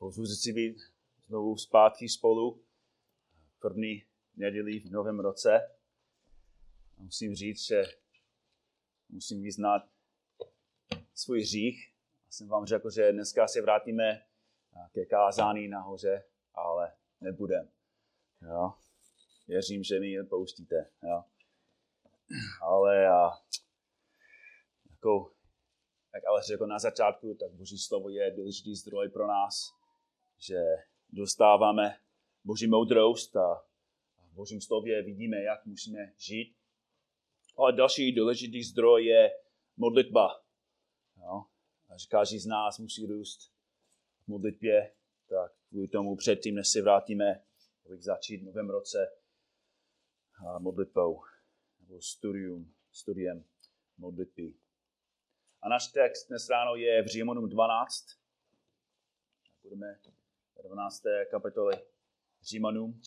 Povzbudit si být znovu zpátky spolu první neděli v novém roce. A musím říct, že musím vyznat svůj hřích. Já jsem vám řekl, že dneska se vrátíme ke kázání nahoře, ale nebudem. Jo? Věřím, že mi je pouštíte. Jo? Ale a, jako, jak ale řekl na začátku, tak Boží slovo je důležitý zdroj pro nás, že dostáváme Boží moudrost a v Božím slově vidíme, jak musíme žít. Ale další důležitý zdroj je modlitba. Jo? A že každý z nás musí růst v modlitbě, tak kvůli tomu předtím, než se vrátíme, abych začít v novém roce modlitbou nebo studium, studiem modlitby. A náš text dnes ráno je v Římanům 12. Budeme 12. kapitole Římanům.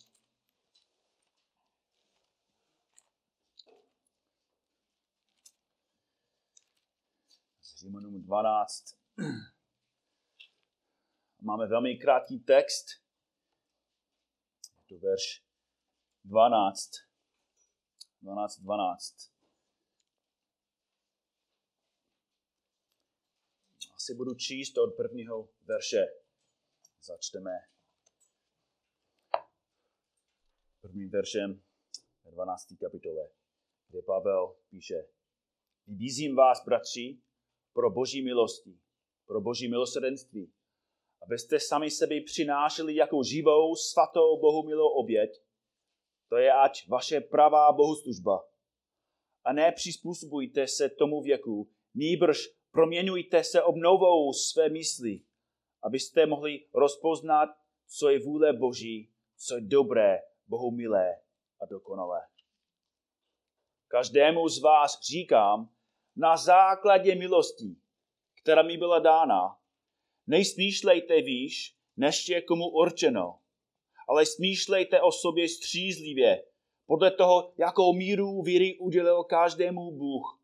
Římanům 12. Máme velmi krátký text. To verš 12. 12, 12. Asi budu číst od prvního verše. Začteme prvním veršem ve 12. kapitole, kde Pavel píše Vybízím vás, bratři, pro boží milosti, pro boží milosrdenství, abyste sami sebe přinášeli jako živou, svatou, Bohu milou oběť, to je ať vaše pravá bohoslužba. A ne přizpůsobujte se tomu věku, nýbrž proměňujte se obnovou své mysli, abyste mohli rozpoznat, co je vůle Boží, co je dobré, Bohu milé a dokonalé. Každému z vás říkám, na základě milosti, která mi byla dána, nejsmýšlejte výš, než je komu určeno, ale smýšlejte o sobě střízlivě, podle toho, jakou míru víry udělil každému Bůh.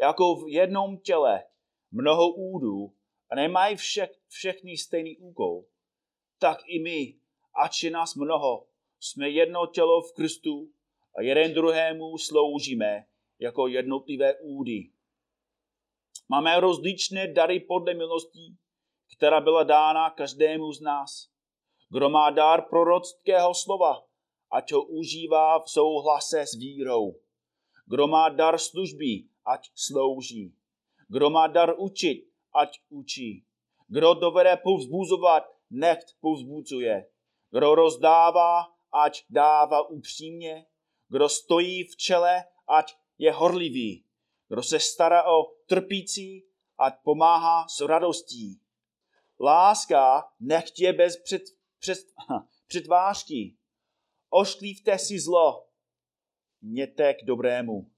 Jako v jednom těle mnoho údů a nemají vše, všechny stejný úkol, tak i my, ač je nás mnoho, jsme jedno tělo v Kristu a jeden druhému sloužíme jako jednotlivé údy. Máme rozličné dary podle milostí, která byla dána každému z nás. Kdo má dar prorockého slova, ať ho užívá v souhlase s vírou. Kdo má dar služby, ať slouží. Kdo má dar učit, ať učí. Kdo dovede povzbuzovat, nechť povzbuzuje. Kdo rozdává, ať dává upřímně. Kdo stojí v čele, ať je horlivý. Kdo se stará o trpící, ať pomáhá s radostí. Láska nechť je bez před, před, předvážky. Ošklívte si zlo. Měte k dobrému.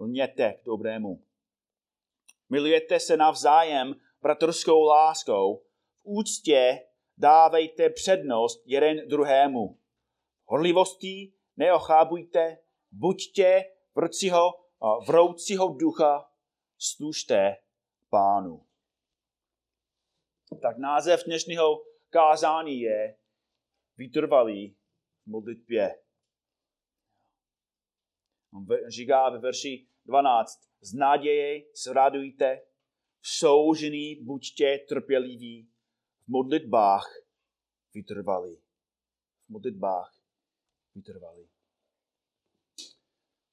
Lněte k dobrému. Milujete se navzájem bratrskou láskou. V úctě dávejte přednost jeden druhému. Horlivosti neochábujte, buďte vrcího, vroucího ducha, služte pánu. Tak název dnešního kázání je vytrvalý v modlitbě. On říká ve verši 12, z naděje se radujte, v soužení buďte trpěliví, v modlitbách vytrvalí. V modlitbách vytrvalí.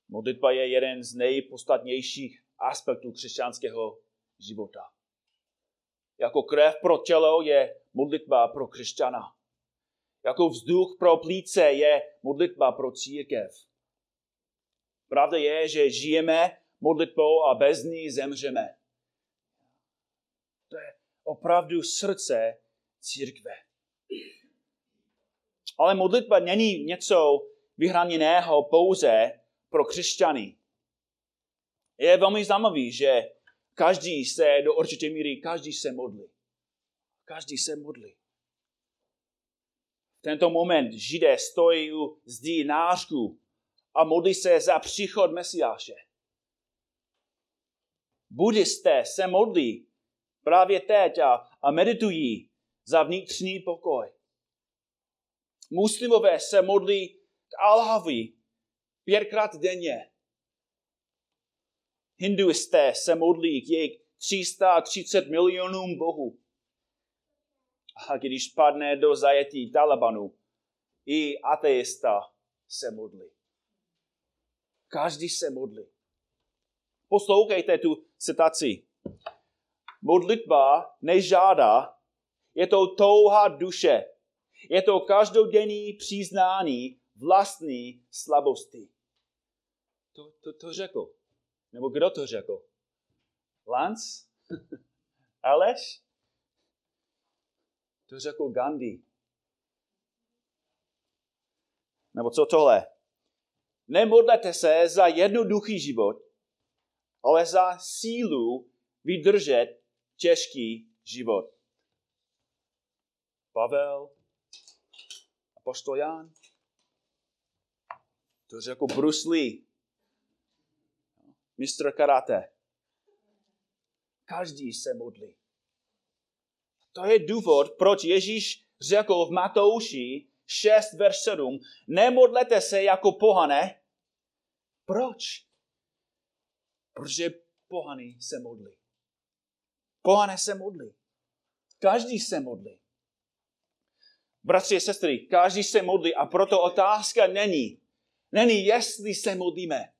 Modlitba je jeden z nejpodstatnějších aspektů křesťanského života. Jako krev pro tělo je modlitba pro křesťana. Jako vzduch pro plíce je modlitba pro církev. Pravda je, že žijeme modlitbou a bez ní zemřeme. To je opravdu srdce církve. Ale modlitba není něco vyhraněného pouze pro křesťany. Je velmi zajímavý, že každý se do určité míry, každý se modlí. Každý se modlí. V tento moment židé stojí u zdí nářku a modlí se za příchod Mesiáše. Buddhisté se modlí právě teď a, a meditují za vnitřní pokoj. Muslimové se modlí k Alhavi pětkrát denně. Hinduisté se modlí k jejich 330 milionům bohů. A když padne do zajetí Talibanu, i ateista se modlí. Každý se modlí. Poslouchejte tu citaci. Modlitba nežádá, je to touha duše. Je to každodenní přiznání vlastní slabosti. To, to, to řekl. Nebo kdo to řekl? Lance? Aleš? To řekl Gandhi. Nebo co tohle? Nemodlete se za jednoduchý život, ale za sílu vydržet těžký život. Pavel, apostol Jan, to řekl Bruce Lee, mistr karate. Každý se modlí. To je důvod, proč Ježíš řekl v Matouši 6, verš 7, nemodlete se jako pohane. Proč? Protože pohany se modlí. Pohane se modlí. Každý se modlí. Bratři a sestry, každý se modlí a proto otázka není, není jestli se modlíme.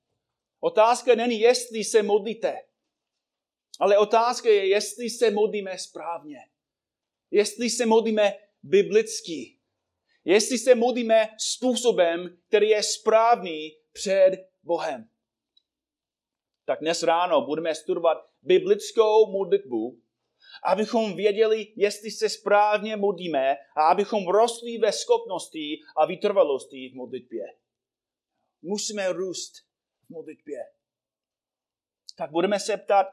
Otázka není, jestli se modlíte. Ale otázka je, jestli se modlíme správně. Jestli se modlíme biblicky. Jestli se modlíme způsobem, který je správný před Bohem. Tak dnes ráno budeme studovat biblickou modlitbu, abychom věděli, jestli se správně modlíme a abychom rostli ve schopnosti a vytrvalosti v modlitbě. Musíme růst v modlitbě. Tak budeme se ptat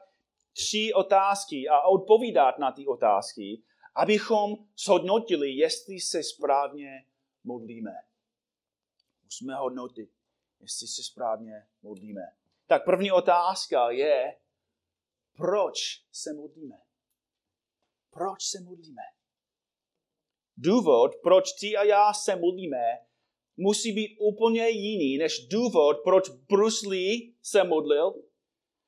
tři otázky a odpovídat na ty otázky, abychom shodnotili, jestli se správně modlíme. Musíme hodnotit, jestli se správně modlíme. Tak první otázka je, proč se modlíme? Proč se modlíme? Důvod, proč ty a já se modlíme, musí být úplně jiný než důvod, proč Bruce Lee se modlil.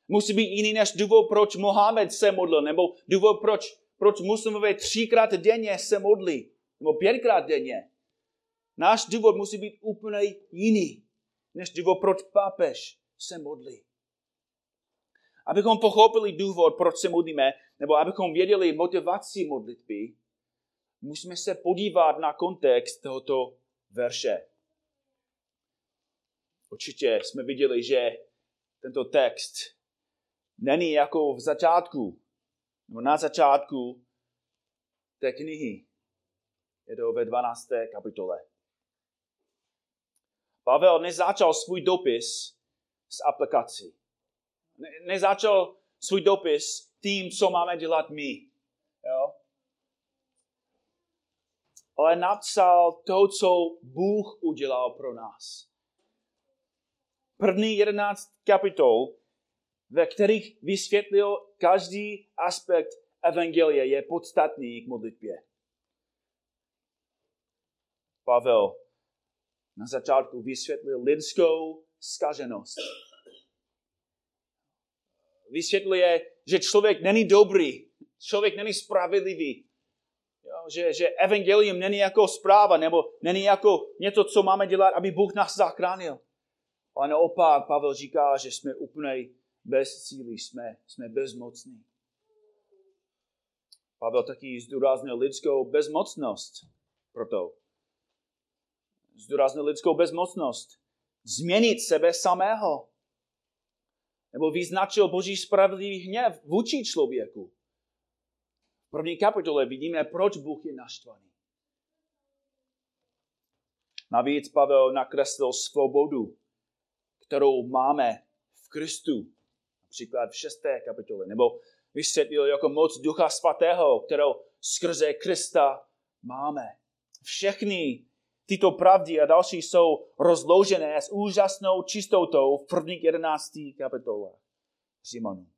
Musí být jiný než důvod, proč Mohamed se modlil, nebo důvod, proč, proč muslimové třikrát denně se modlí, nebo pětkrát denně. Náš důvod musí být úplně jiný, než důvod, proč papež se modlí. Abychom pochopili důvod, proč se modlíme, nebo abychom věděli motivaci modlitby, musíme se podívat na kontext tohoto verše. Určitě jsme viděli, že tento text není jako v začátku, nebo na začátku té knihy. Je to ve 12. kapitole. Pavel nezačal svůj dopis s aplikací. Ne, nezačal svůj dopis tím, co máme dělat my. Jo? Ale napsal to, co Bůh udělal pro nás. První jedenáct kapitol, ve kterých vysvětlil každý aspekt evangelie, je podstatný k modlitbě. Pavel na začátku vysvětlil lidskou skaženost. Vysvětluje, že člověk není dobrý, člověk není spravedlivý, že, že evangelium není jako zpráva, nebo není jako něco, co máme dělat, aby Bůh nás zachránil. Ale naopak Pavel říká, že jsme úplně bez síly, jsme, jsme bezmocní. Pavel taky zdůraznil lidskou bezmocnost proto zdůraznil lidskou bezmocnost, změnit sebe samého. Nebo vyznačil Boží spravedlivý hněv vůči člověku. V první kapitole vidíme, proč Bůh je naštvaný. Navíc Pavel nakreslil svobodu, kterou máme v Kristu. Například v šesté kapitole. Nebo vysvětlil jako moc Ducha Svatého, kterou skrze Krista máme. Všechny Tyto pravdy a další jsou rozložené s úžasnou čistotou v prvních 11 kapitolách Římanům.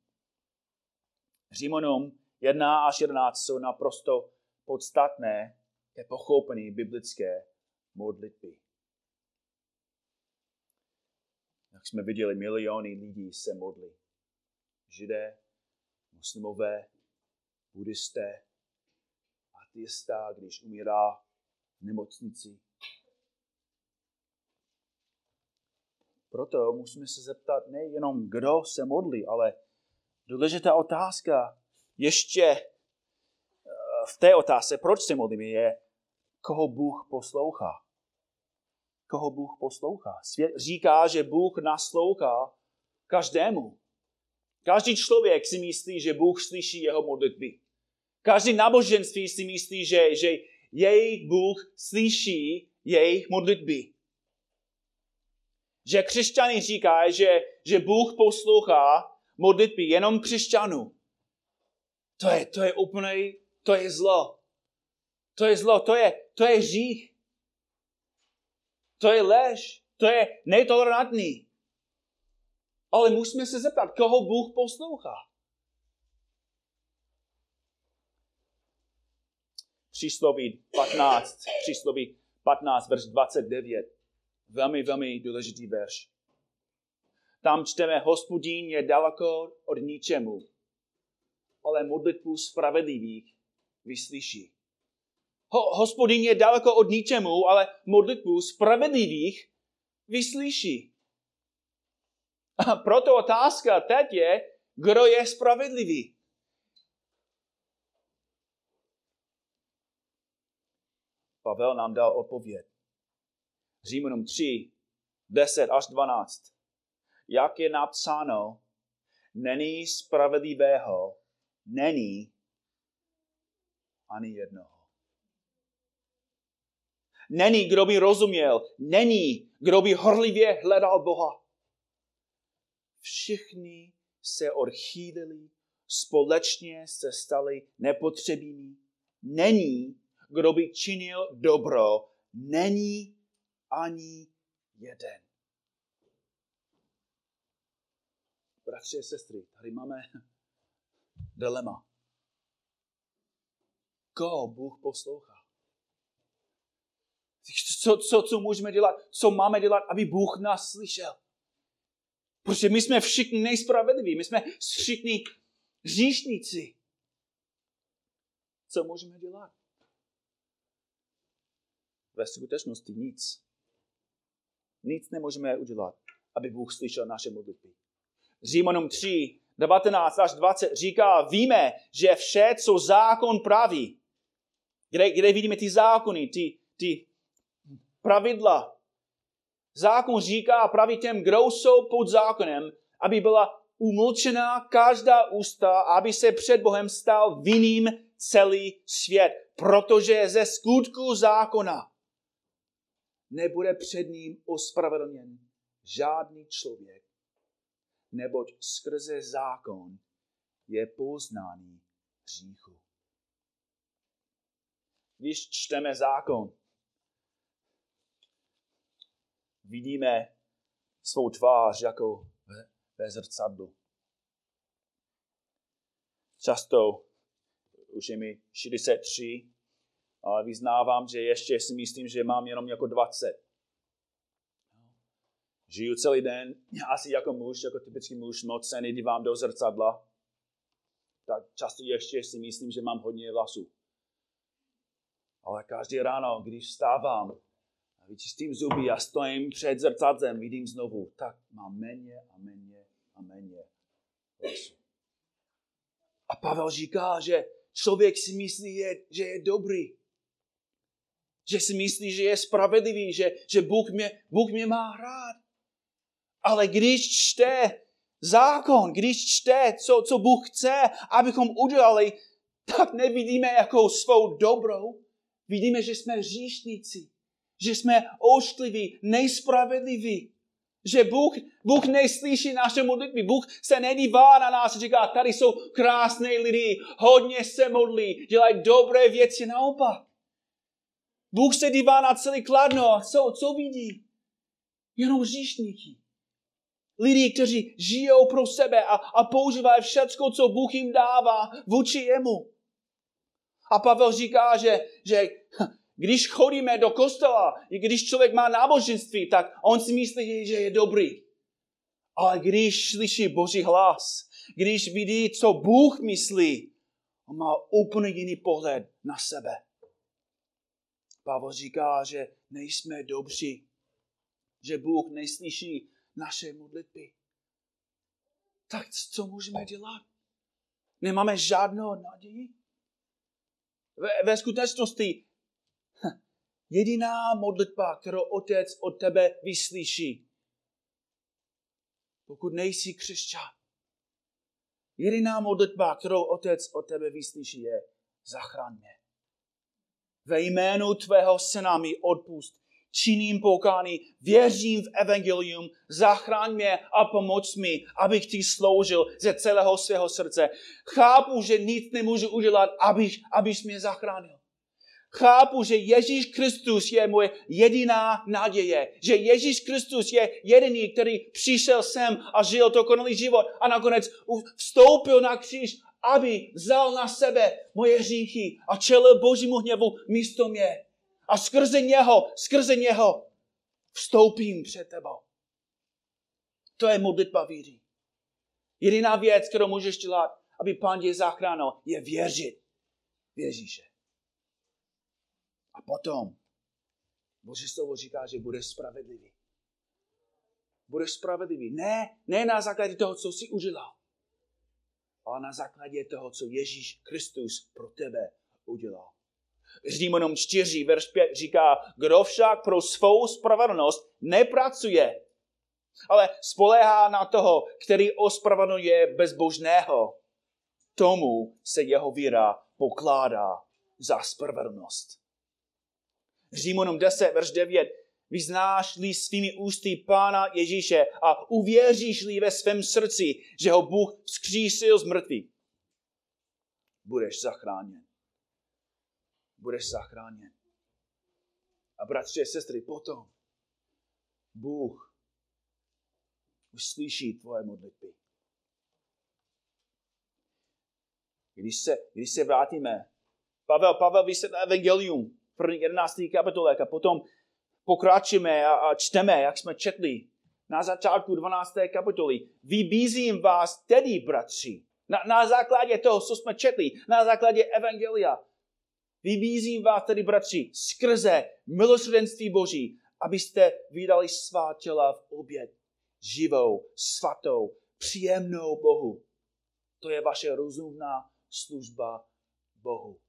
Římanům 1 až 11 jsou naprosto podstatné je pochopení biblické modlitby. Jak jsme viděli, miliony lidí se modlí. Židé, muslimové, buddhisté, ateista, když umírá v nemocnici. Proto musíme se zeptat nejenom, kdo se modlí, ale důležitá otázka ještě eh, v té otázce, proč se modlíme, je, koho Bůh poslouchá. Koho Bůh poslouchá. Svět říká, že Bůh naslouchá každému. Každý člověk si myslí, že Bůh slyší jeho modlitby. Každý náboženství si myslí, že, že jejich Bůh slyší jejich modlitby. Že křesťané říkají, že, že Bůh poslouchá modlitby jenom křesťanů. To je, to je úplně, to je zlo. To je zlo, to je, to je hřích. To je lež, to je netolerantní. Ale musíme se zeptat, koho Bůh poslouchá. Přísloví 15, přísloví 15, verš 29. Velmi, velmi důležitý verš. Tam čteme, hospodín je daleko od ničemu, ale modlitbu spravedlivých vyslyší. Ho, hospodín je daleko od ničemu, ale modlitbu spravedlivých vyslyší. A proto otázka teď je, kdo je spravedlivý. Pavel nám dal odpověď. Římanům 3, 10 až 12. Jak je napsáno, není spravedlivého, není ani jednoho. Není, kdo by rozuměl, není, kdo by horlivě hledal Boha. Všichni se odchýlili, společně se stali nepotřebnými. Není, kdo by činil dobro, není ani jeden. Bratři a sestry, tady máme dilema. Koho Bůh poslouchá? Co, co, co můžeme dělat? Co máme dělat, aby Bůh nás slyšel? Protože my jsme všichni nejspravedliví, my jsme všichni říšníci. Co můžeme dělat? Ve skutečnosti nic. Nic nemůžeme udělat, aby Bůh slyšel naše modlitby. Římanům 3, 19 až 20 říká, víme, že vše, co zákon praví, kde, kde vidíme ty zákony, ty, ty pravidla. Zákon říká praví těm, kdo jsou pod zákonem, aby byla umlčená každá ústa, aby se před Bohem stal vinným celý svět. Protože ze skutku zákona nebude před ním ospravedlněn žádný člověk, neboť skrze zákon je poznání hříchu. Když čteme zákon, vidíme svou tvář jako ve, zrcadlu. Často, už je mi 63, ale vyznávám, že ještě si myslím, že mám jenom jako 20. Žiju celý den, asi jako muž, jako typický muž, moc se nedívám do zrcadla, tak často ještě si myslím, že mám hodně vlasů. Ale každý ráno, když vstávám vyčistím zuby a stojím před zrcadlem, vidím znovu, tak mám méně a méně a méně vlasů. A Pavel říká, že člověk si myslí, že je dobrý. Že si myslí, že je spravedlivý, že, že Bůh, mě, Bůh mě má rád. Ale když čte zákon, když čte, co, co Bůh chce, abychom udělali, tak nevidíme jako svou dobrou. Vidíme, že jsme říšníci, že jsme oštliví, nejspravedliví, že Bůh, Bůh neslyší naše modlitby. Bůh se nedívá na nás a říká, tady jsou krásné lidi, hodně se modlí, dělají dobré věci. Naopak. Bůh se dívá na celý kladno co, co vidí? Jenom říšníky. Lidi, kteří žijou pro sebe a, a používají všechno, co Bůh jim dává vůči jemu. A Pavel říká, že, že když chodíme do kostela, i když člověk má náboženství, tak on si myslí, že je dobrý. Ale když slyší Boží hlas, když vidí, co Bůh myslí, on má úplně jiný pohled na sebe. Pavel říká, že nejsme dobří, že Bůh neslyší naše modlitby. Tak co můžeme dělat? Nemáme žádnou naději? Ve, ve skutečnosti jediná modlitba, kterou Otec od tebe vyslyší, pokud nejsi křesťan, jediná modlitba, kterou Otec od tebe vyslyší, je zachraň mě. Ve jménu tvého syna mi odpust činím pokání, věřím v evangelium, zachraň mě a pomoc mi, abych ti sloužil ze celého svého srdce. Chápu, že nic nemůžu udělat, abych, abych mě zachránil. Chápu, že Ježíš Kristus je moje jediná naděje. Že Ježíš Kristus je jediný, který přišel sem a žil dokonalý život a nakonec vstoupil na kříž, aby vzal na sebe moje hříchy a čelil Božímu hněvu místo mě. A skrze něho, skrze něho vstoupím před tebou. To je modlitba víry. Jediná věc, kterou můžeš dělat, aby Pán tě zachránil, je věřit v Ježíše. A potom Boží slovo říká, že bude spravedlivý. Budeš spravedlivý. Ne, ne na základě toho, co jsi udělal, ale na základě toho, co Ježíš Kristus pro tebe udělal. Římanům 4, verš 5 říká, kdo však pro svou spravedlnost nepracuje, ale spolehá na toho, který ospravedlňuje bezbožného, tomu se jeho víra pokládá za spravedlnost. Římanům 10, verš 9, vyznáš-li svými ústy Pána Ježíše a uvěříš-li ve svém srdci, že ho Bůh vzkřísil z mrtvých, budeš zachráněn budeš zachráněn. A bratři a sestry, potom Bůh už slyší tvoje modlitby. Když se, když se vrátíme, Pavel, Pavel vysvětlil evangelium v první 11. kapitole a potom pokračujeme a, čteme, jak jsme četli na začátku 12. kapitoly. Vybízím vás tedy, bratři, na, na základě toho, co jsme četli, na základě evangelia, Vybízím vás tedy, bratři, skrze milosrdenství Boží, abyste vydali svá těla v oběd, živou, svatou, příjemnou Bohu. To je vaše rozumná služba Bohu.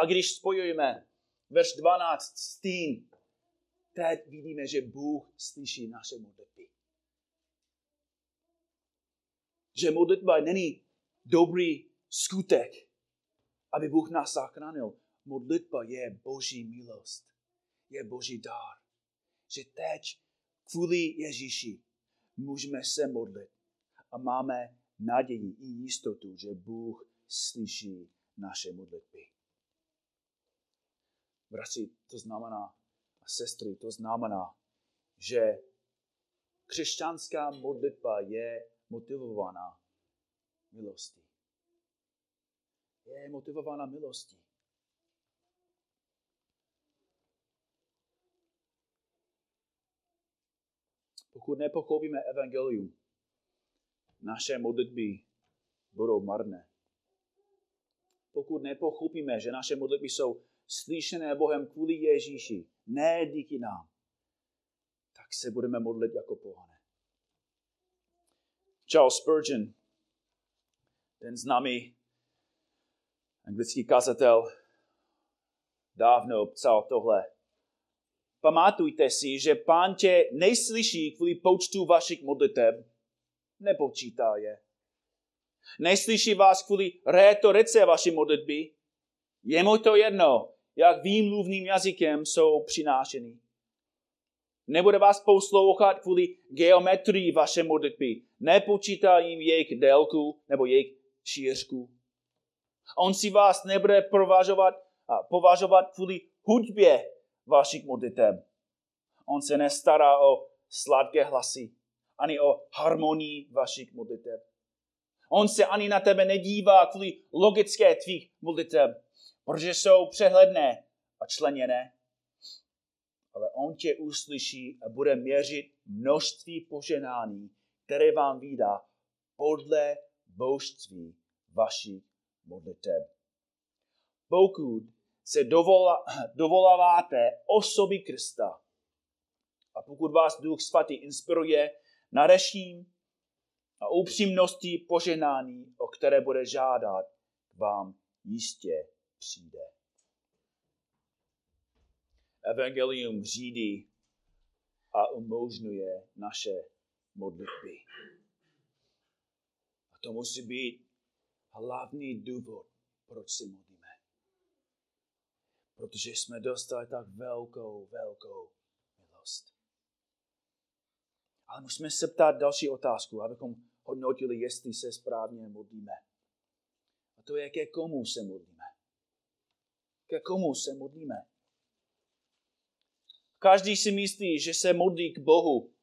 A když spojujeme verš 12 s tím, teď vidíme, že Bůh slyší naše modlitby. Že modlitba není dobrý skutek, aby Bůh nás zachránil. Modlitba je boží milost. Je boží dár. Že teď kvůli Ježíši můžeme se modlit a máme naději i jistotu, že Bůh slyší naše modlitby. Bratři, to znamená, a sestry, to znamená, že křesťanská modlitba je motivovaná milostí je motivována milostí. Pokud nepochopíme evangelium, naše modlitby budou marné. Pokud nepochopíme, že naše modlitby jsou slyšené Bohem kvůli Ježíši, ne díky nám, tak se budeme modlit jako pohané. Charles Spurgeon, ten známý anglický kazatel dávno psal tohle. Pamatujte si, že pán tě neslyší kvůli počtu vašich modliteb, nepočítá je. Neslyší vás kvůli rétorice vaší modlitby, je mu to jedno, jak výmluvným jazykem jsou přinášeny. Nebude vás poslouchat kvůli geometrii vaše modlitby. Nepočítá jim jejich délku nebo jejich šířku. On si vás nebude považovat, považovat kvůli hudbě vašich modliteb. On se nestará o sladké hlasy, ani o harmonii vašich modliteb. On se ani na tebe nedívá kvůli logické tvých modliteb, protože jsou přehledné a členěné. Ale on tě uslyší a bude měřit množství poženání, které vám vydá podle božství vašich modliteb. Pokud se dovola, dovoláváte osoby Krista a pokud vás Duch Svatý inspiruje na reším a upřímnosti poženání, o které bude žádat, vám jistě přijde. Evangelium řídí a umožňuje naše modlitby. A to musí být hlavní důvod, proč se modlíme. Protože jsme dostali tak velkou, velkou milost. Ale musíme se ptát další otázku, abychom hodnotili, jestli se správně modlíme. A to je, ke komu se modlíme. Ke komu se modlíme. Každý si myslí, že se modlí k Bohu.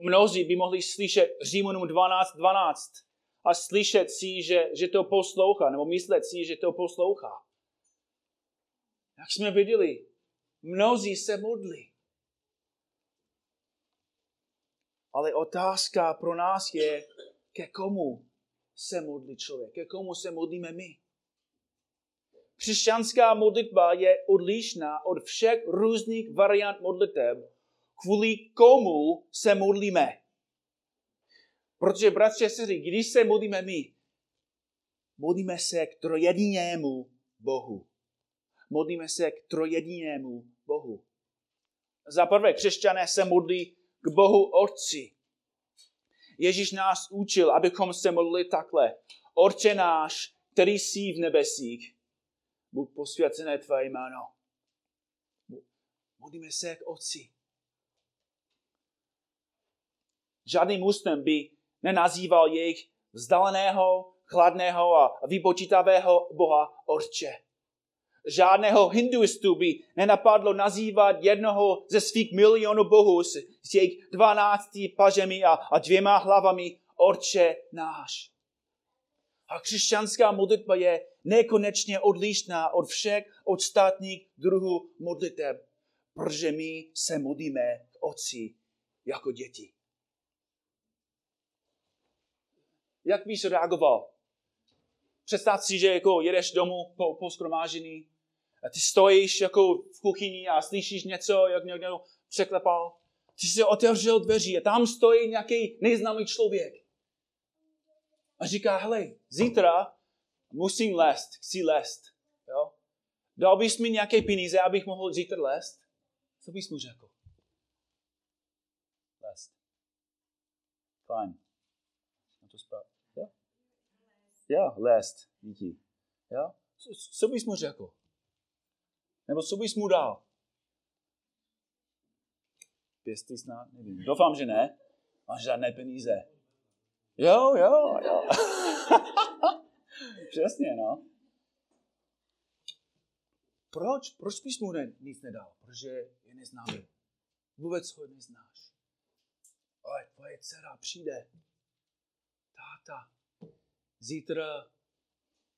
Mnozí by mohli slyšet Římanům 12.12 12 a slyšet si, že, že to poslouchá, nebo myslet si, že to poslouchá. Jak jsme viděli, mnozí se modlí. Ale otázka pro nás je, ke komu se modlí člověk, ke komu se modlíme my. Křesťanská modlitba je odlišná od všech různých variant modliteb, kvůli komu se modlíme. Protože, bratři a sestry, když se modlíme my, modlíme se k trojedinému Bohu. Modlíme se k trojedinému Bohu. Za prvé, křesťané se modlí k Bohu Otci. Ježíš nás učil, abychom se modlili takhle. Otče náš, který jsi v nebesích, buď posvěcené tvé jméno. Modlíme se k Otci. Žádný muslim by nenazýval jejich vzdáleného, chladného a vypočítavého Boha Otče. Žádného hinduistu by nenapadlo nazývat jednoho ze svých milionů bohů s, s jejich dvanácti pažemi a, a dvěma hlavami Otče náš. A křesťanská modlitba je nekonečně odlišná od všech ostatních druhů modliteb, protože my se modlíme k Otci jako děti. Jak bys reagoval? Představ si, že jako jedeš domů po, po skromážení a ty stojíš jako v kuchyni a slyšíš něco, jak někdo překlepal. Ty si otevřel dveří a tam stojí nějaký neznámý člověk. A říká, hele, zítra musím lézt, chci lézt. Jo? Dal bys mi nějaké peníze, abych mohl zítra lézt? Co bys mu řekl? Lézt. Fajn. Na to. Jo? Jo, lézt. Díky. Jo? Co, co bys mu řekl? Nebo co bys mu dal? Pěstý snad? Nevím. Doufám, že ne. Máš žádné peníze. Jo, jo, jo. Přesně, no. Proč? Proč bys mu ne, nic nedal? Protože je neznámý. Vůbec ho neznáš. Ale tvoje dcera přijde. Táta, zítra,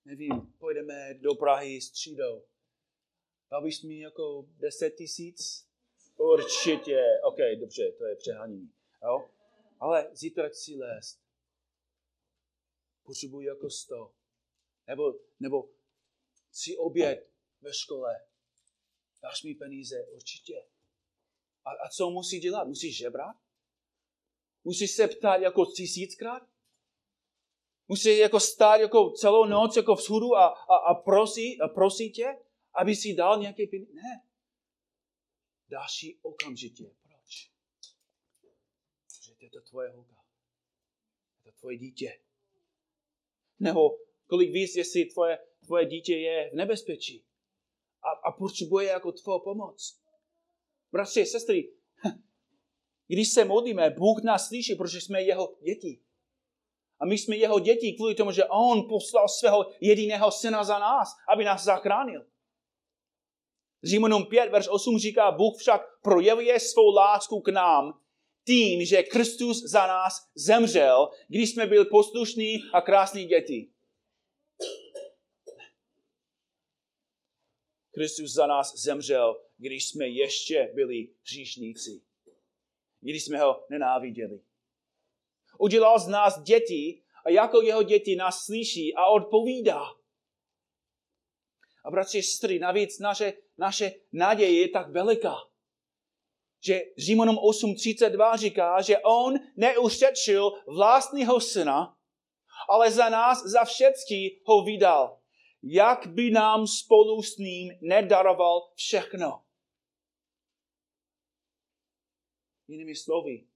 nevím, pojedeme do Prahy s třídou. Dal bys mi jako 10 tisíc? Určitě. OK, dobře, to je přehánění. Jo? Ale zítra chci lézt. Potřebuji jako 100. Nebo, nebo si oběd ve škole. Dáš mi peníze? Určitě. A, a co musí dělat? Musí žebrat? Musí se ptát jako tisíckrát? Musí jako stát jako celou noc jako vzhůru a, a, a, prosí, a prosí tě? aby si dal nějaké peníze. Ne. Dáš ji okamžitě. Proč? Protože je to tvoje holka. Je to tvoje dítě. Nebo kolik víc, jestli tvoje, tvoje dítě je v nebezpečí a, a potřebuje jako tvou pomoc. Bratři, sestry, když se modlíme, Bůh nás slyší, protože jsme jeho děti. A my jsme jeho děti kvůli tomu, že on poslal svého jediného syna za nás, aby nás zachránil. Římanům 5, verš 8 říká, Bůh však projevuje svou lásku k nám tím, že Kristus za nás zemřel, když jsme byli poslušní a krásní děti. Kristus za nás zemřel, když jsme ještě byli hříšníci. Když jsme ho nenáviděli. Udělal z nás děti a jako jeho děti nás slyší a odpovídá. A bratři, sestry, navíc naše, naše naděje je tak veliká, že Římanům 8.32 říká, že on neušetřil vlastního syna, ale za nás, za všetky ho vydal. Jak by nám spolu s ním nedaroval všechno. Jinými slovy,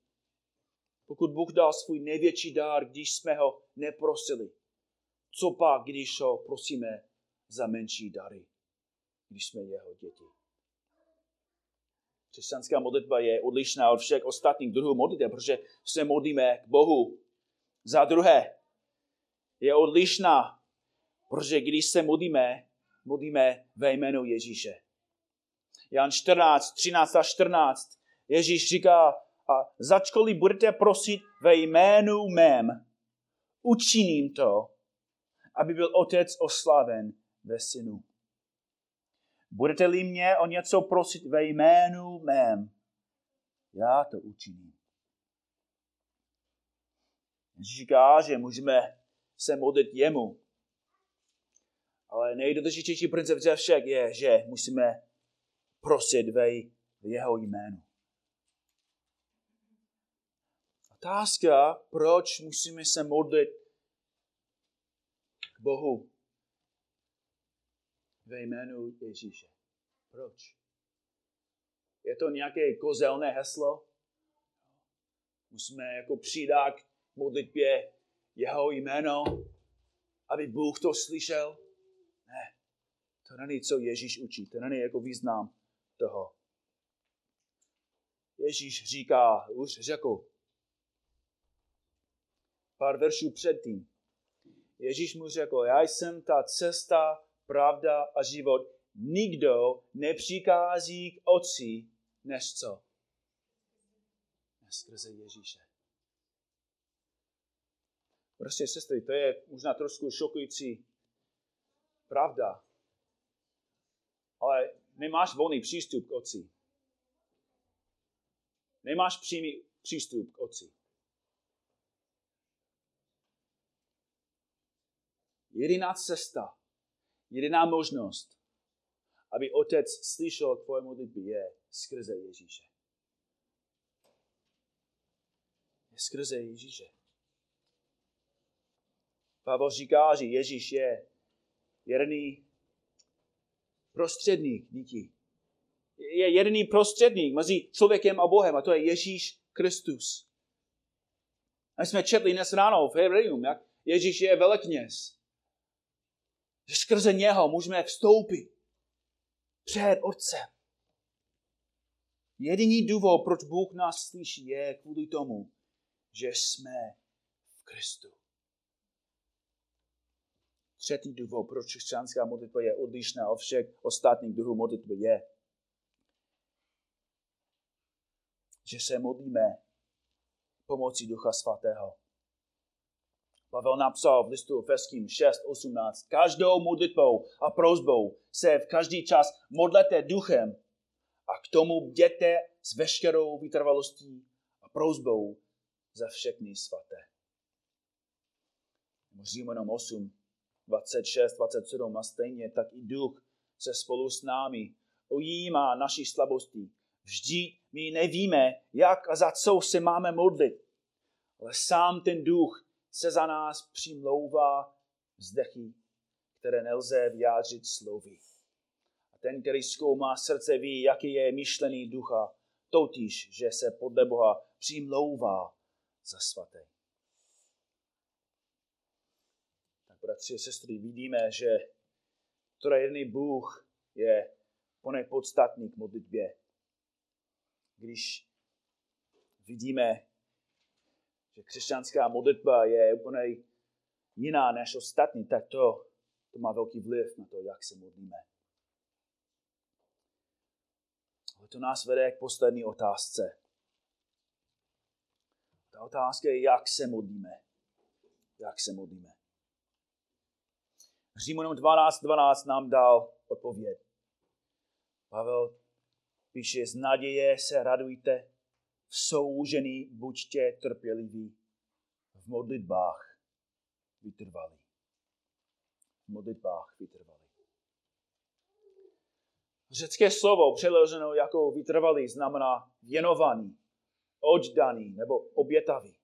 pokud Bůh dal svůj největší dár, když jsme ho neprosili, co pak, když ho prosíme za menší dary, když jsme jeho děti? Křesťanská modlitba je odlišná od všech ostatních druhů modliteb, protože se modlíme k Bohu. Za druhé, je odlišná, protože když se modlíme, modlíme ve jménu Ježíše. Jan 14, 13 a 14. Ježíš říká, a začkoliv budete prosit ve jménu mém, učiním to, aby byl otec oslaven ve synu. Budete-li mě o něco prosit ve jménu mém, já to učiním. Říká, že můžeme se modlit jemu. Ale nejdůležitější princip ze všech je, že musíme prosit ve jeho jménu. Otázka, proč musíme se modlit k Bohu ve jménu Ježíše. Proč? Je to nějaké kozelné heslo? Musíme jako přidat modlitbě jeho jméno, aby Bůh to slyšel? To není, co Ježíš učí. To není jako význam toho. Ježíš říká, už řekl, pár veršů předtím. Ježíš mu řekl, já jsem ta cesta, pravda a život. Nikdo nepřikází k otci, než co? Skrze Ježíše. Prostě, sestry, to je možná trošku šokující pravda. Ale nemáš volný přístup k otci. Nemáš přímý přístup k otci. Jediná cesta, Jediná možnost, aby otec slyšel tvoje modlitby, je skrze Ježíše. Je skrze Ježíše. Pavel říká, že Ježíš je jediný prostředník díky. Je jediný prostředník mezi člověkem a Bohem a to je Ježíš Kristus. A jsme četli dnes ráno v Hebrejům, jak Ježíš je velekněz. Že skrze něho můžeme vstoupit před Otcem. Jediný důvod, proč Bůh nás slyší, je kvůli tomu, že jsme v Kristu. Třetí důvod, proč křesťanská modlitba je odlišná od všech ostatních druhů modlitby, je, že se modlíme pomocí Ducha Svatého. Pavel napsal v listu Efeským 6.18. Každou modlitbou a prozbou se v každý čas modlete duchem a k tomu bděte s veškerou vytrvalostí a prozbou za všechny svaté. Římanom 8, 26, 27 a stejně tak i duch se spolu s námi ujímá naší slabosti. Vždy my nevíme, jak a za co se máme modlit, ale sám ten duch se za nás přimlouvá vzdechy, které nelze vyjádřit slovy. A ten, který zkoumá srdce, ví, jaký je myšlený ducha, totiž, že se podle Boha přimlouvá za svaté. Tak, bratři a sestry, vidíme, že trojedný Bůh je poněk podstatný k modlitbě. Když vidíme že křesťanská modlitba je úplně jiná než ostatní, tak to, to má velký vliv na to, jak se modlíme. Ale to nás vede k poslední otázce. Ta otázka je, jak se modlíme. Jak se modlíme. Římanům 12.12 12 nám dal odpověď. Pavel píše, z naděje se radujte, v soužení buďte trpěliví, v modlitbách vytrvalí. V modlitbách vytrvalí. Řecké slovo přeloženo jako vytrvalý znamená věnovaný, oddaný nebo obětavý.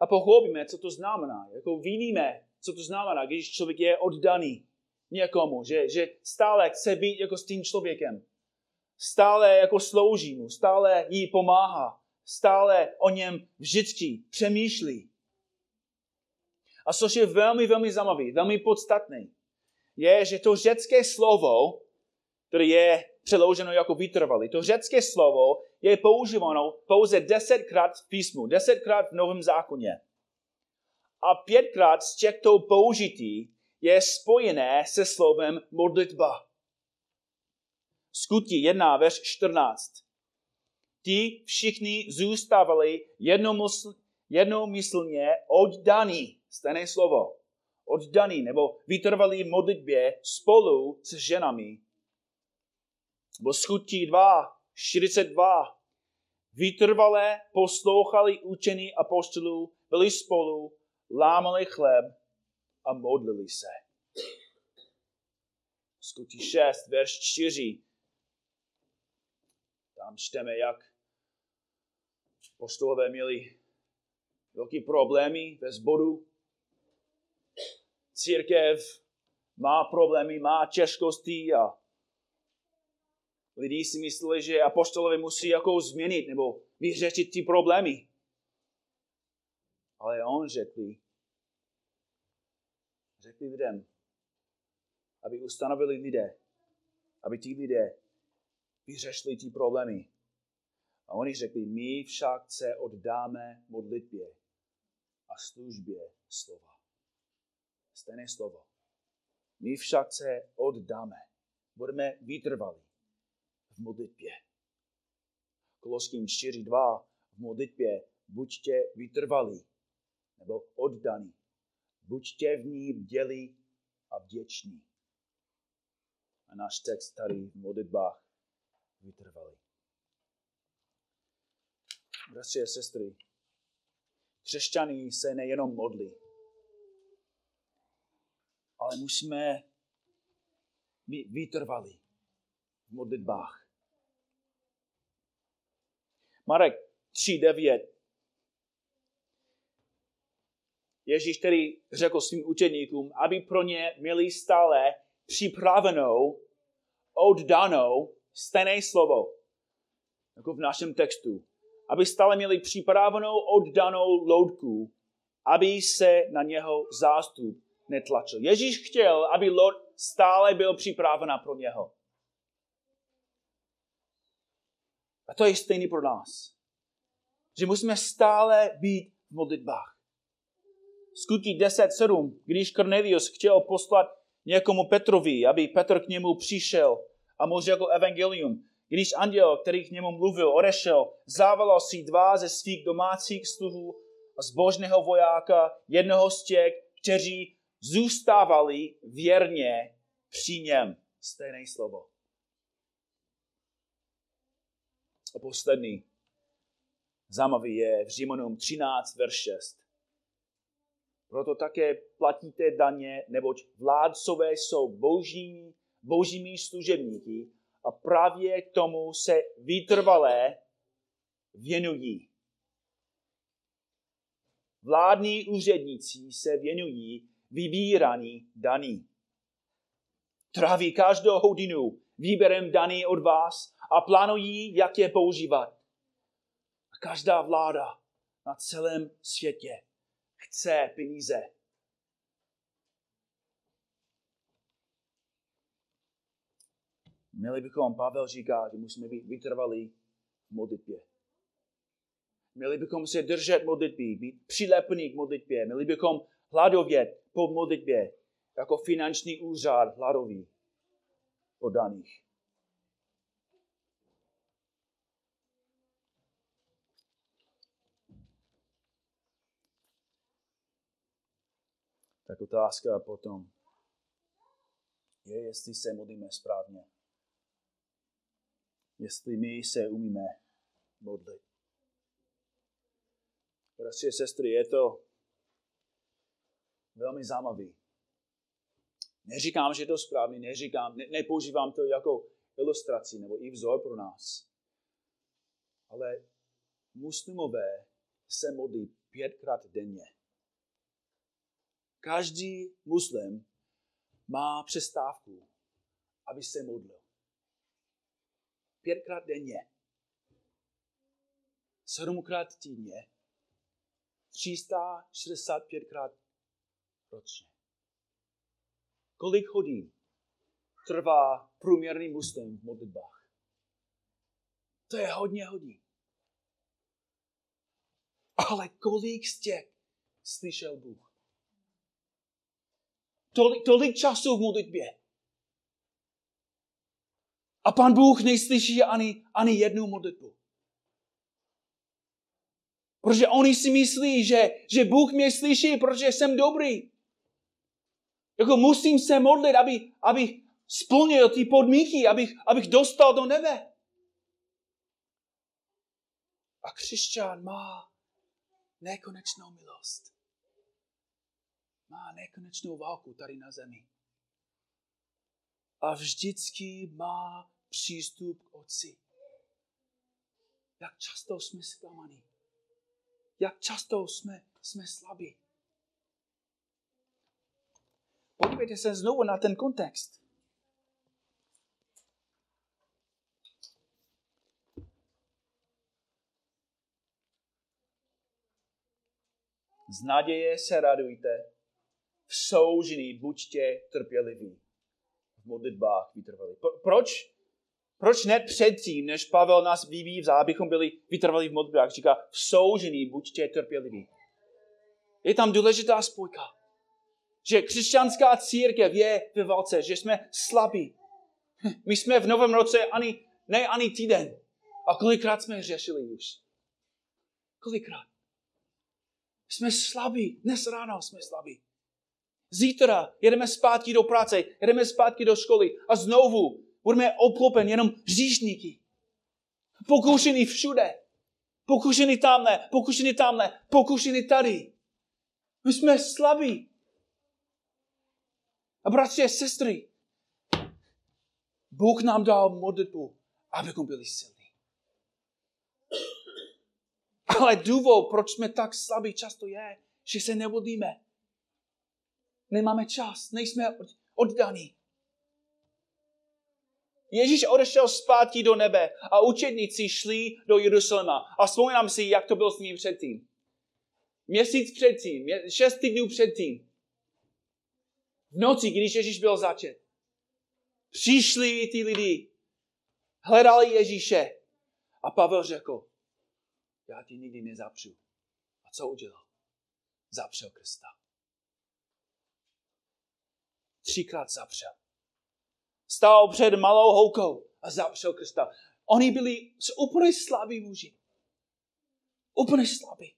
A pochopíme, co to znamená. Jako vidíme, co to znamená, když člověk je oddaný někomu, že, že stále chce být jako s tím člověkem. Stále jako slouží mu, stále jí pomáhá, stále o něm vždycky přemýšlí. A což je velmi, velmi zajímavý, velmi podstatný, je, že to řecké slovo, které je přeloženo jako vytrvalý, to řecké slovo je používáno pouze desetkrát v písmu, desetkrát v Novém zákoně. A pětkrát z těchto použití je spojené se slovem modlitba. Skutí 1, verš 14. Ti všichni zůstávali jednomysl, jednomyslně oddaní, stejné slovo, oddaní nebo vytrvalí v modlitbě spolu s ženami. Bo skutí 2, 42. Vytrvalé poslouchali učení apostolů, byli spolu, lámali chleb a modlili se. Skutí 6, verš 4. Tam čteme, jak apostolové měli velký problémy ve zboru. Církev má problémy, má těžkosti a lidi si mysleli, že apostolové musí jako změnit nebo vyřešit ty problémy. Ale on řekl, řekli lidem, aby ustanovili lidé, aby ti lidé vyřešili ty problémy. A oni řekli, my však se oddáme modlitbě a službě slova. Stejné slovo. My však se oddáme. Budeme vytrvalí v modlitbě. Koloským 4.2 v modlitbě buďte vytrvalí nebo oddaní. Buďte v ní bdělí a vděční. A náš text tady v modlitbách vytrvalý. Bratři a sestry, křesťaní se nejenom modlí, ale musíme být vytrvalí v modlitbách. Marek 3.9 Ježíš tedy řekl svým učeníkům, aby pro ně měli stále připravenou, oddanou stejné slovo, jako v našem textu. Aby stále měli připravenou, oddanou loutku, aby se na něho zástup netlačil. Ježíš chtěl, aby loď stále byl připravena pro něho. A to je stejný pro nás. Že musíme stále být v modlitbách. Skutí 10.7, když Cornelius chtěl poslat někomu Petrovi, aby Petr k němu přišel a mu řekl evangelium. Když anděl, který k němu mluvil, odešel, zavolal si dva ze svých domácích sluhů a zbožného vojáka, jednoho z těch, kteří zůstávali věrně při něm. Stejné slovo. A poslední zajímavý je v Římanům 13, verš 6. Proto také platíte daně, neboť vládcové jsou boží, božími služebníky a právě tomu se vytrvalé věnují. Vládní úředníci se věnují vybírání daní. Tráví každou hodinu výběrem daní od vás a plánují, jak je používat. A každá vláda na celém světě chce peníze. Měli bychom, Pavel říká, že musíme být vytrvalí v modlitbě. Měli bychom se držet modlitby, být přilepení k modlitbě. Měli bychom hladovět po modlitbě, jako finanční úřad hladoví po daných. Tak otázka potom je, jestli se modlíme správně. Jestli my se umíme modlit. Bratři a sestry, je to velmi zajímavý. Neříkám, že je to správně, neříkám, ne, nepoužívám to jako ilustraci nebo i vzor pro nás. Ale muslimové se modlí pětkrát denně. Každý muslim má přestávku, aby se modlil. Pětkrát denně. Sedmkrát týdně. 365 krát ročně. Kolik hodin trvá průměrný muslim v modlitbách? To je hodně hodin. Ale kolik z těch slyšel Bůh? Tolik, tolik času v modlitbě. A pan Bůh neslyší ani, ani jednu modlitbu. Protože oni si myslí, že, že Bůh mě slyší, protože jsem dobrý. Jako musím se modlit, aby, abych splnil ty podmínky, abych, abych dostal do nebe. A křesťan má nekonečnou milost. Má nekonečnou válku tady na zemi. A vždycky má přístup k Otci. Jak často jsme zklamaní. Jak často jsme, jsme slabí. Podívejte se znovu na ten kontext. Z naděje se radujte, v soužení buďte trpěliví, v modlitbách vytrvali. Proč? Proč ne předtím, než Pavel nás vyvíjí, abychom byli vytrvali v modlitbách, říká, v soužení buďte trpěliví. Je tam důležitá spojka. Že křesťanská církev je ve válce, že jsme slabí. My jsme v novém roce ani, ne ani týden. A kolikrát jsme řešili už? Kolikrát? Jsme slabí. Dnes ráno jsme slabí. Zítra jedeme zpátky do práce, jedeme zpátky do školy a znovu budeme obklopen jenom říšníky. Pokušený všude. Pokušený tamhle, pokušený tamhle, pokušený tady. My jsme slabí. A bratři a sestry, Bůh nám dal modlitbu, abychom byli silní. Ale důvod, proč jsme tak slabí, často je, že se nemodlíme. Nemáme čas, nejsme oddaní. Ježíš odešel zpátky do nebe a učedníci šli do Jeruzaléma. A vzpomínám si, jak to bylo s ním předtím. Měsíc předtím, šest týdnů předtím. V noci, když Ježíš byl začet. Přišli ty lidi, hledali Ježíše. A Pavel řekl, já ti nikdy nezapřu. A co udělal? Zapřel Krista. Třikrát zapřel stál před malou houkou a zapřel Krista. Oni byli úplně slabí muži. Úplně slabí.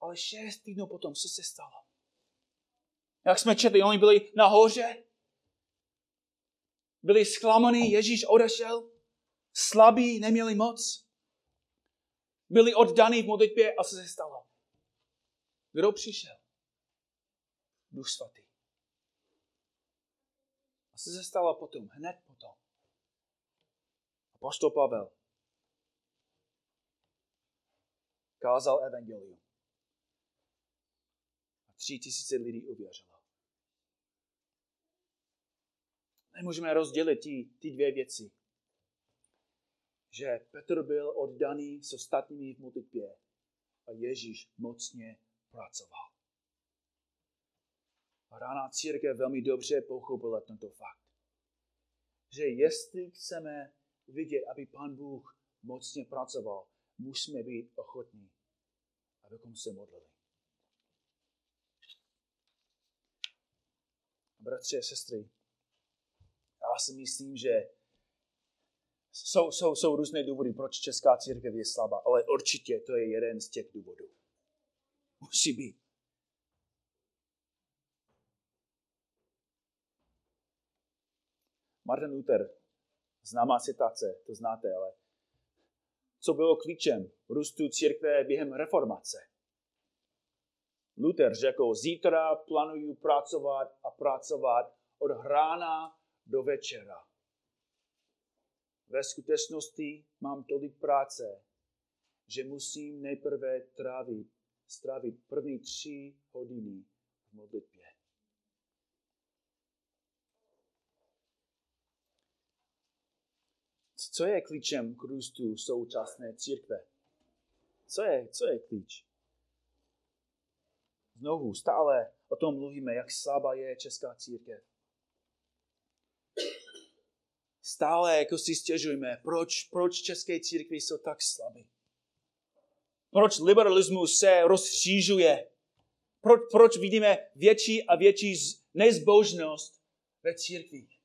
Ale šest týdnů potom, co se stalo? Jak jsme četli, oni byli nahoře, byli zklamaní, Ježíš odešel, slabí, neměli moc, byli oddaní v modlitbě a co se stalo? Kdo přišel? Duch svatý. A co se stalo potom? Hned potom. Apoštol Pavel kázal evangelium. A tři tisíce lidí uvěřilo. Nemůžeme rozdělit ty, ty dvě věci. Že Petr byl oddaný s ostatními v modlitbě a Ježíš mocně pracoval. Rána církev velmi dobře pochopila tento fakt. Že jestli chceme vidět, aby Pan Bůh mocně pracoval, musíme být ochotní, abychom se modlili. Bratři a sestry, já si myslím, že jsou, jsou, jsou různé důvody, proč česká církev je slabá, ale určitě to je jeden z těch důvodů. Musí být. Martin Luther, známá citace, to znáte, ale co bylo klíčem růstu církve během reformace? Luther řekl, zítra plánuju pracovat a pracovat od rána do večera. Ve skutečnosti mám tolik práce, že musím nejprve trávit, strávit první tři hodiny v modlitbě. Co je klíčem k růstu současné církve? Co je, co je klíč? Znovu, stále o tom mluvíme, jak slabá je česká církev. Stále jako si stěžujeme, proč, proč české církvy jsou tak slabé. Proč liberalismus se rozšířuje. Proč, proč vidíme větší a větší nezbožnost ve církvi.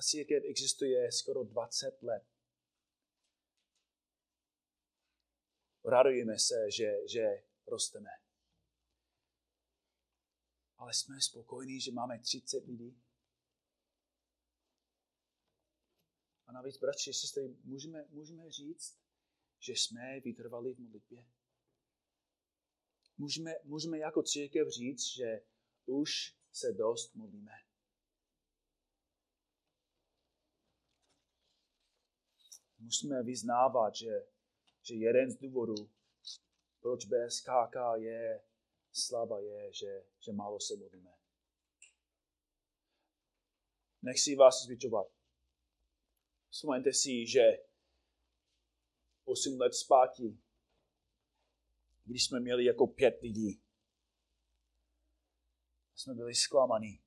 Ta církev existuje skoro 20 let. Radujeme se, že, že rosteme. Ale jsme spokojení, že máme 30 lidí. A navíc, bratři, sestry, můžeme, můžeme říct, že jsme vytrvali v modlitbě. Můžeme, můžeme jako církev říct, že už se dost modlíme. Musíme vyznávat, že, že jeden z důvodů, proč BSKK je slabá, je, že, že málo se modlíme. Nechci vás zvyčovat. Vzpomeňte si, že 8 let zpátky, když jsme měli jako pět lidí, jsme byli zklamaní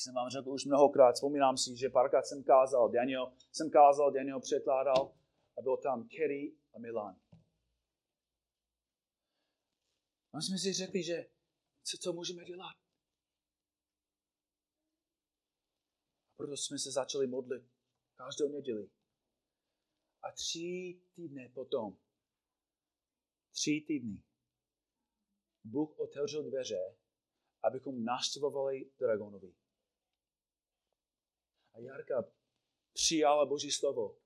jsem vám řekl už mnohokrát, vzpomínám si, že párkrát jsem kázal, Daniel, jsem kázal, Daniel překládal a byl tam Kerry a Milan. A jsme si řekli, že co, co můžeme dělat? A proto jsme se začali modlit každou neděli. A tři týdny potom, tři týdny, Bůh otevřel dveře, abychom navštěvovali Dragonovi. A Jarka přijala Boží slovo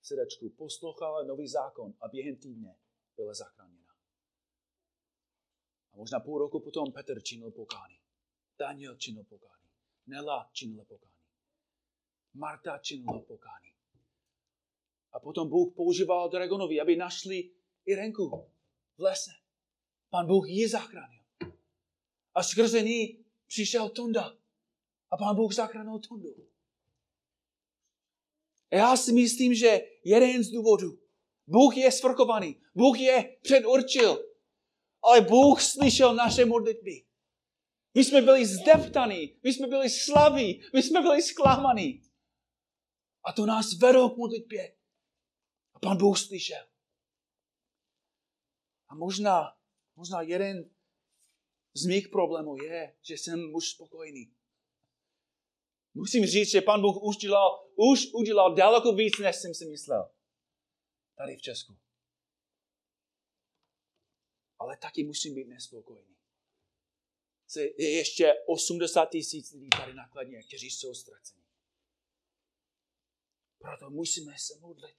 v srdečku, poslouchala nový zákon a během týdne byla zachráněna. A možná půl roku potom Petr činil pokání. Daniel činil pokání. Nela činila pokání. Marta činila pokání. A potom Bůh používal Dragonovi, aby našli Irenku v lese. Pan Bůh ji zachránil. A skrze ní přišel Tonda. A pan Bůh zachránil Tondu. Já si myslím, že jeden z důvodů. Bůh je svrchovaný. Bůh je předurčil. Ale Bůh slyšel naše modlitby. My jsme byli zdeptaní, my jsme byli slaví, my jsme byli zklamaní. A to nás vedlo k modlitbě. A pan Bůh slyšel. A možná, možná jeden z mých problémů je, že jsem muž spokojený. Musím říct, že pan Bůh už udělal, už udělal daleko víc, než jsem si myslel. Tady v Česku. Ale taky musím být nespokojený. Je ještě 80 tisíc lidí tady nakladně, kteří jsou ztraceni. Proto musíme se modlit.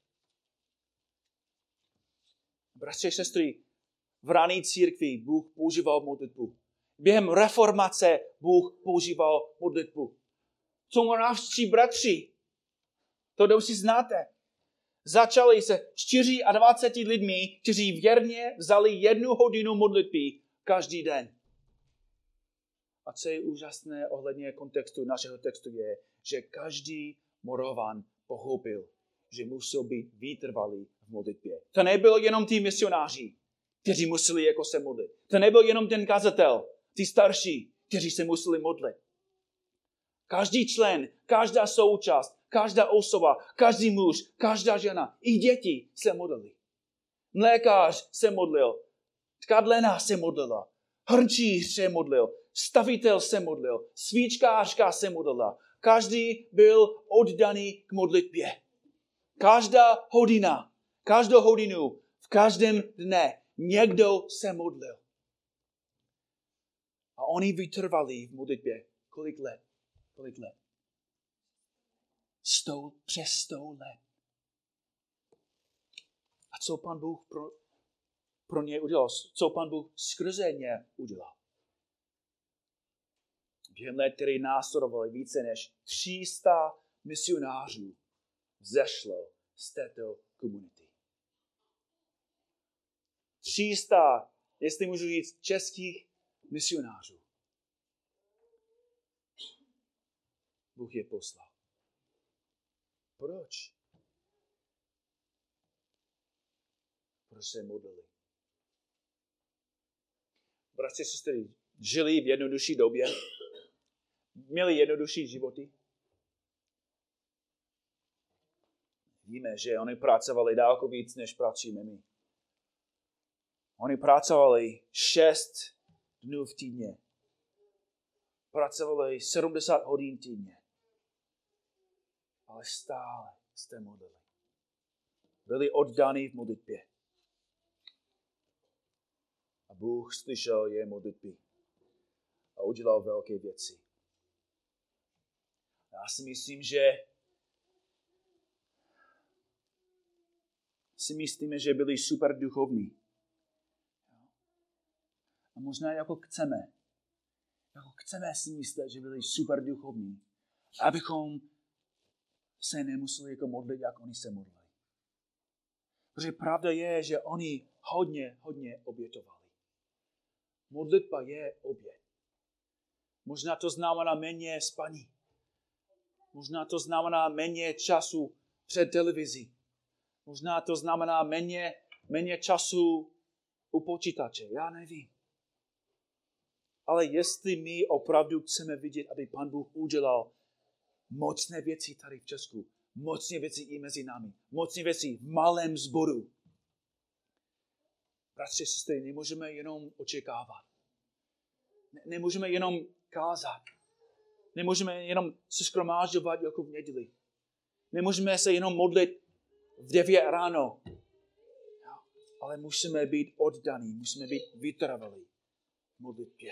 Bratři a sestry, v rané církvi Bůh používal modlitbu. Během reformace Bůh používal modlitbu co moravští bratři, to dobře znáte, začali se 24 lidmi, kteří věrně vzali jednu hodinu modlitby každý den. A co je úžasné ohledně kontextu našeho textu je, že každý morovan pochopil, že musel být vytrvalý v modlitbě. To nebylo jenom ty misionáři, kteří museli jako se modlit. To nebyl jenom ten kazatel, ty starší, kteří se museli modlit. Každý člen, každá součást, každá osoba, každý muž, každá žena, i děti se modlili. Mlékář se modlil, tkadlena se modlila, hrnčíř se modlil, stavitel se modlil, svíčkářka se modlila. Každý byl oddaný k modlitbě. Každá hodina, každou hodinu, v každém dne někdo se modlil. A oni vytrvali v modlitbě. Kolik let? Kolik let? Sto, přes sto let. A co pan Bůh pro, pro ně udělal? Co pan Bůh skrze ně udělal? Během let, které následovali více než 300 misionářů vzešlo z této komunity. 300, jestli můžu říct, českých misionářů. Bůh je poslal. Proč? Proč se modlili? Bratři a sestry, žili v jednodušší době, měli jednodušší životy. Víme, že oni pracovali dálko víc, než pracujeme my. Oni pracovali šest dnů v týdně. Pracovali 70 hodin týdně. Ale stále jste modlili. Byli oddaní v modlitbě. A Bůh slyšel je modlitby a udělal velké věci. Já si myslím, že si myslíme, že byli super duchovní. A možná jako chceme, jako chceme si myslet, že byli super duchovní, abychom se nemuseli jako modlit, jak oni se modlili. Protože pravda je, že oni hodně, hodně obětovali. Modlitba je obět. Možná to znamená méně spaní. Možná to znamená méně času před televizí. Možná to znamená méně, méně času u počítače. Já nevím. Ale jestli my opravdu chceme vidět, aby Pan Bůh udělal mocné věci tady v Česku, mocné věci i mezi námi, mocné věci v malém sboru, bratři, sestry, nemůžeme jenom očekávat. Ne, nemůžeme jenom kázat. Nemůžeme jenom se skromážďovat jako v neděli. Nemůžeme se jenom modlit v 9 ráno. Ale musíme být oddaní, musíme být vytrvalí v modlitbě.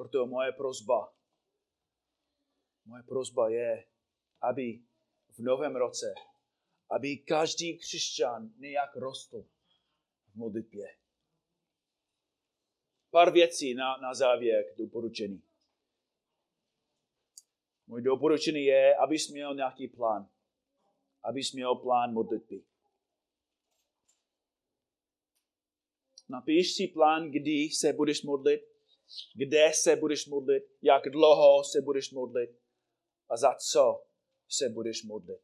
Proto moje prozba, moje prozba je, aby v novém roce, aby každý křesťan nějak rostl v modlitbě. Pár věcí na, na závěr k doporučení. Můj doporučení je, abys měl nějaký plán. Abys měl plán modlitby. Napiš si plán, kdy se budeš modlit, kde se budeš modlit, jak dlouho se budeš modlit a za co se budeš modlit.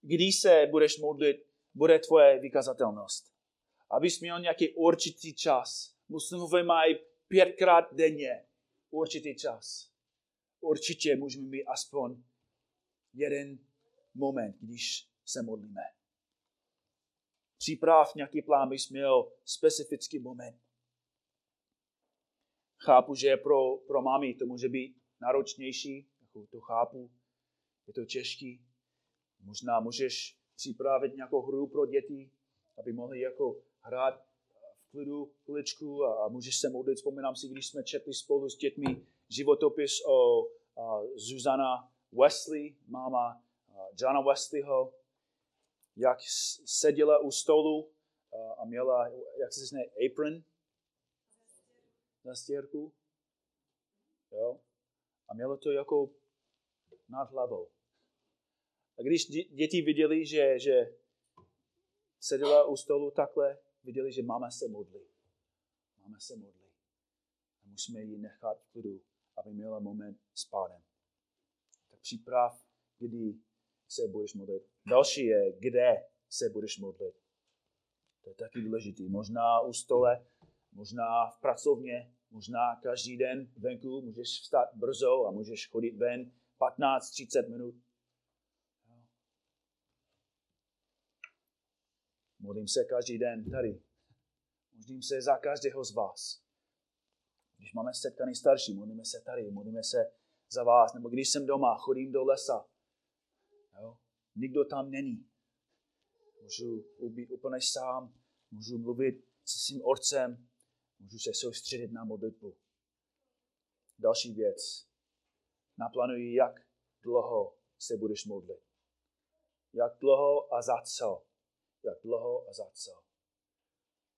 Když se budeš modlit, bude tvoje vykazatelnost. Abys měl nějaký určitý čas. Muslimové mají pětkrát denně určitý čas určitě můžeme mít aspoň jeden moment, když se modlíme. Připrav nějaký plán, bys měl specifický moment. Chápu, že pro, pro mámy to může být náročnější, jako to chápu, je to těžký. Možná můžeš připravit nějakou hru pro děti, aby mohli jako hrát v klidu chviličku a můžeš se modlit. Vzpomínám si, když jsme četli spolu s dětmi životopis o Zuzana Wesley, máma Johna Wesleyho, jak seděla u stolu a měla, jak se říká, apron, stěrku. Jo? A mělo to jako nad hlavou. A když děti viděli, že, že seděla u stolu takhle, viděli, že máma se modlí. Máma se modlí. A musíme ji nechat v klidu aby měla moment s pánem. Tak připrav, kdy se budeš modlit. Další je, kde se budeš modlit. To je taky důležitý. Možná u stole, možná v pracovně, možná každý den venku můžeš vstát brzo a můžeš chodit ven 15-30 minut. Modlím se každý den tady. Modlím se za každého z vás. Když máme setkany starší, modlíme se tady, modlíme se za vás. Nebo když jsem doma, chodím do lesa. Jo? Nikdo tam není. Můžu být úplně sám, můžu mluvit se svým orcem, můžu se soustředit na modlitbu. Další věc. Naplánuji, jak dlouho se budeš modlit. Jak dlouho a za co. Jak dlouho a za co.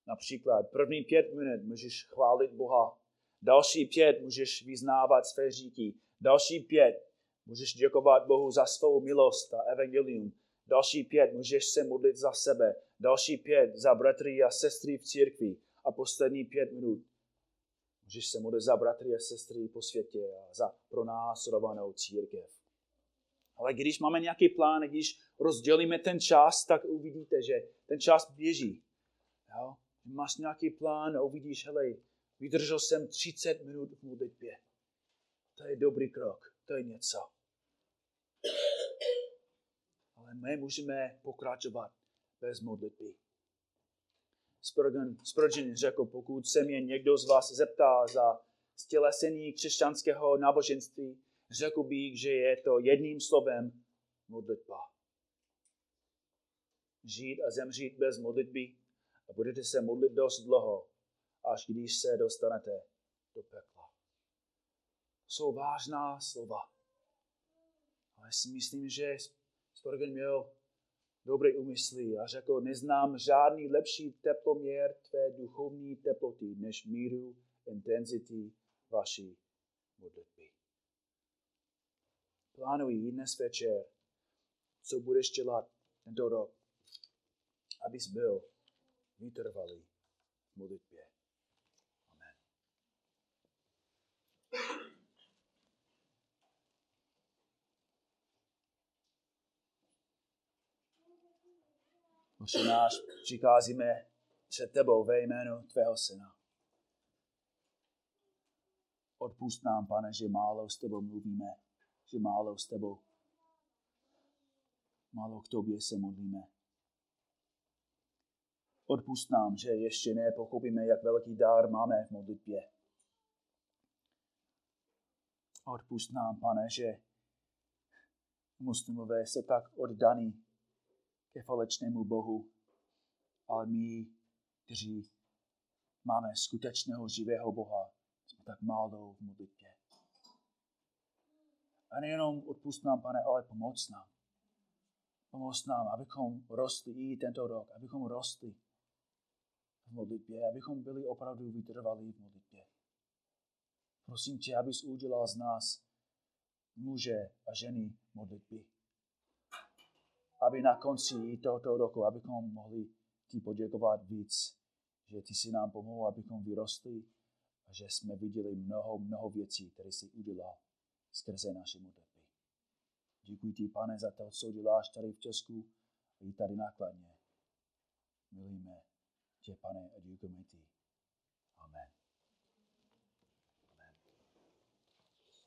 Například první pět minut můžeš chválit Boha. Další pět můžeš vyznávat své říky. Další pět můžeš děkovat Bohu za svou milost a evangelium. Další pět můžeš se modlit za sebe. Další pět za bratry a sestry v církvi. A poslední pět minut můžeš se modlit za bratry a sestry po světě a za pronásledovanou církev. Ale když máme nějaký plán, když rozdělíme ten čas, tak uvidíte, že ten čas běží. Jo? Máš nějaký plán a uvidíš, hele, vydržel jsem 30 minut v modlitbě. To je dobrý krok, to je něco. Ale my můžeme pokračovat bez modlitby. Spurgeon, Spurgeon řekl, pokud se mě někdo z vás zeptá za stělesení křesťanského náboženství, řekl bych, že je to jedním slovem modlitba. Žít a zemřít bez modlitby a budete se modlit dost dlouho, až když se dostanete do pekla. Jsou vážná slova. Ale si myslím, že Spurgeon měl dobré úmysly a řekl, neznám žádný lepší teploměr tvé duchovní teploty, než míru intenzity vaší modlitby. Plánuji dnes večer, co budeš dělat tento rok, abys byl vytrvalý v modlitbě. Amen. Oče náš, přicházíme před tebou ve jménu tvého syna. Odpust nám, pane, že málo s tebou mluvíme, že málo s tebou, málo k tobě se modlíme. Odpust nám, že ještě nepochopíme, jak velký dár máme v modlitbě. Odpust nám, pane, že muslimové jsou tak oddaní ke falečnému Bohu, ale my, kteří máme skutečného živého Boha, jsme tak málo v modlitbě. A nejenom odpust nám, pane, ale pomoc nám. Pomoc nám, abychom rostli i tento rok, abychom rostli v modlitbě, abychom byli opravdu vytrvalí v modlitbě. Prosím tě, abys udělal z nás muže a ženy modlitby. Aby na konci tohoto roku, abychom mohli ti poděkovat víc, že ty si nám pomohl, abychom vyrostli a že jsme viděli mnoho, mnoho věcí, které jsi udělal skrze naše modlitby. Děkuji ti, pane, za to, co děláš tady v Česku a i tady nákladně. Milíme tě, pane, a děkujeme ti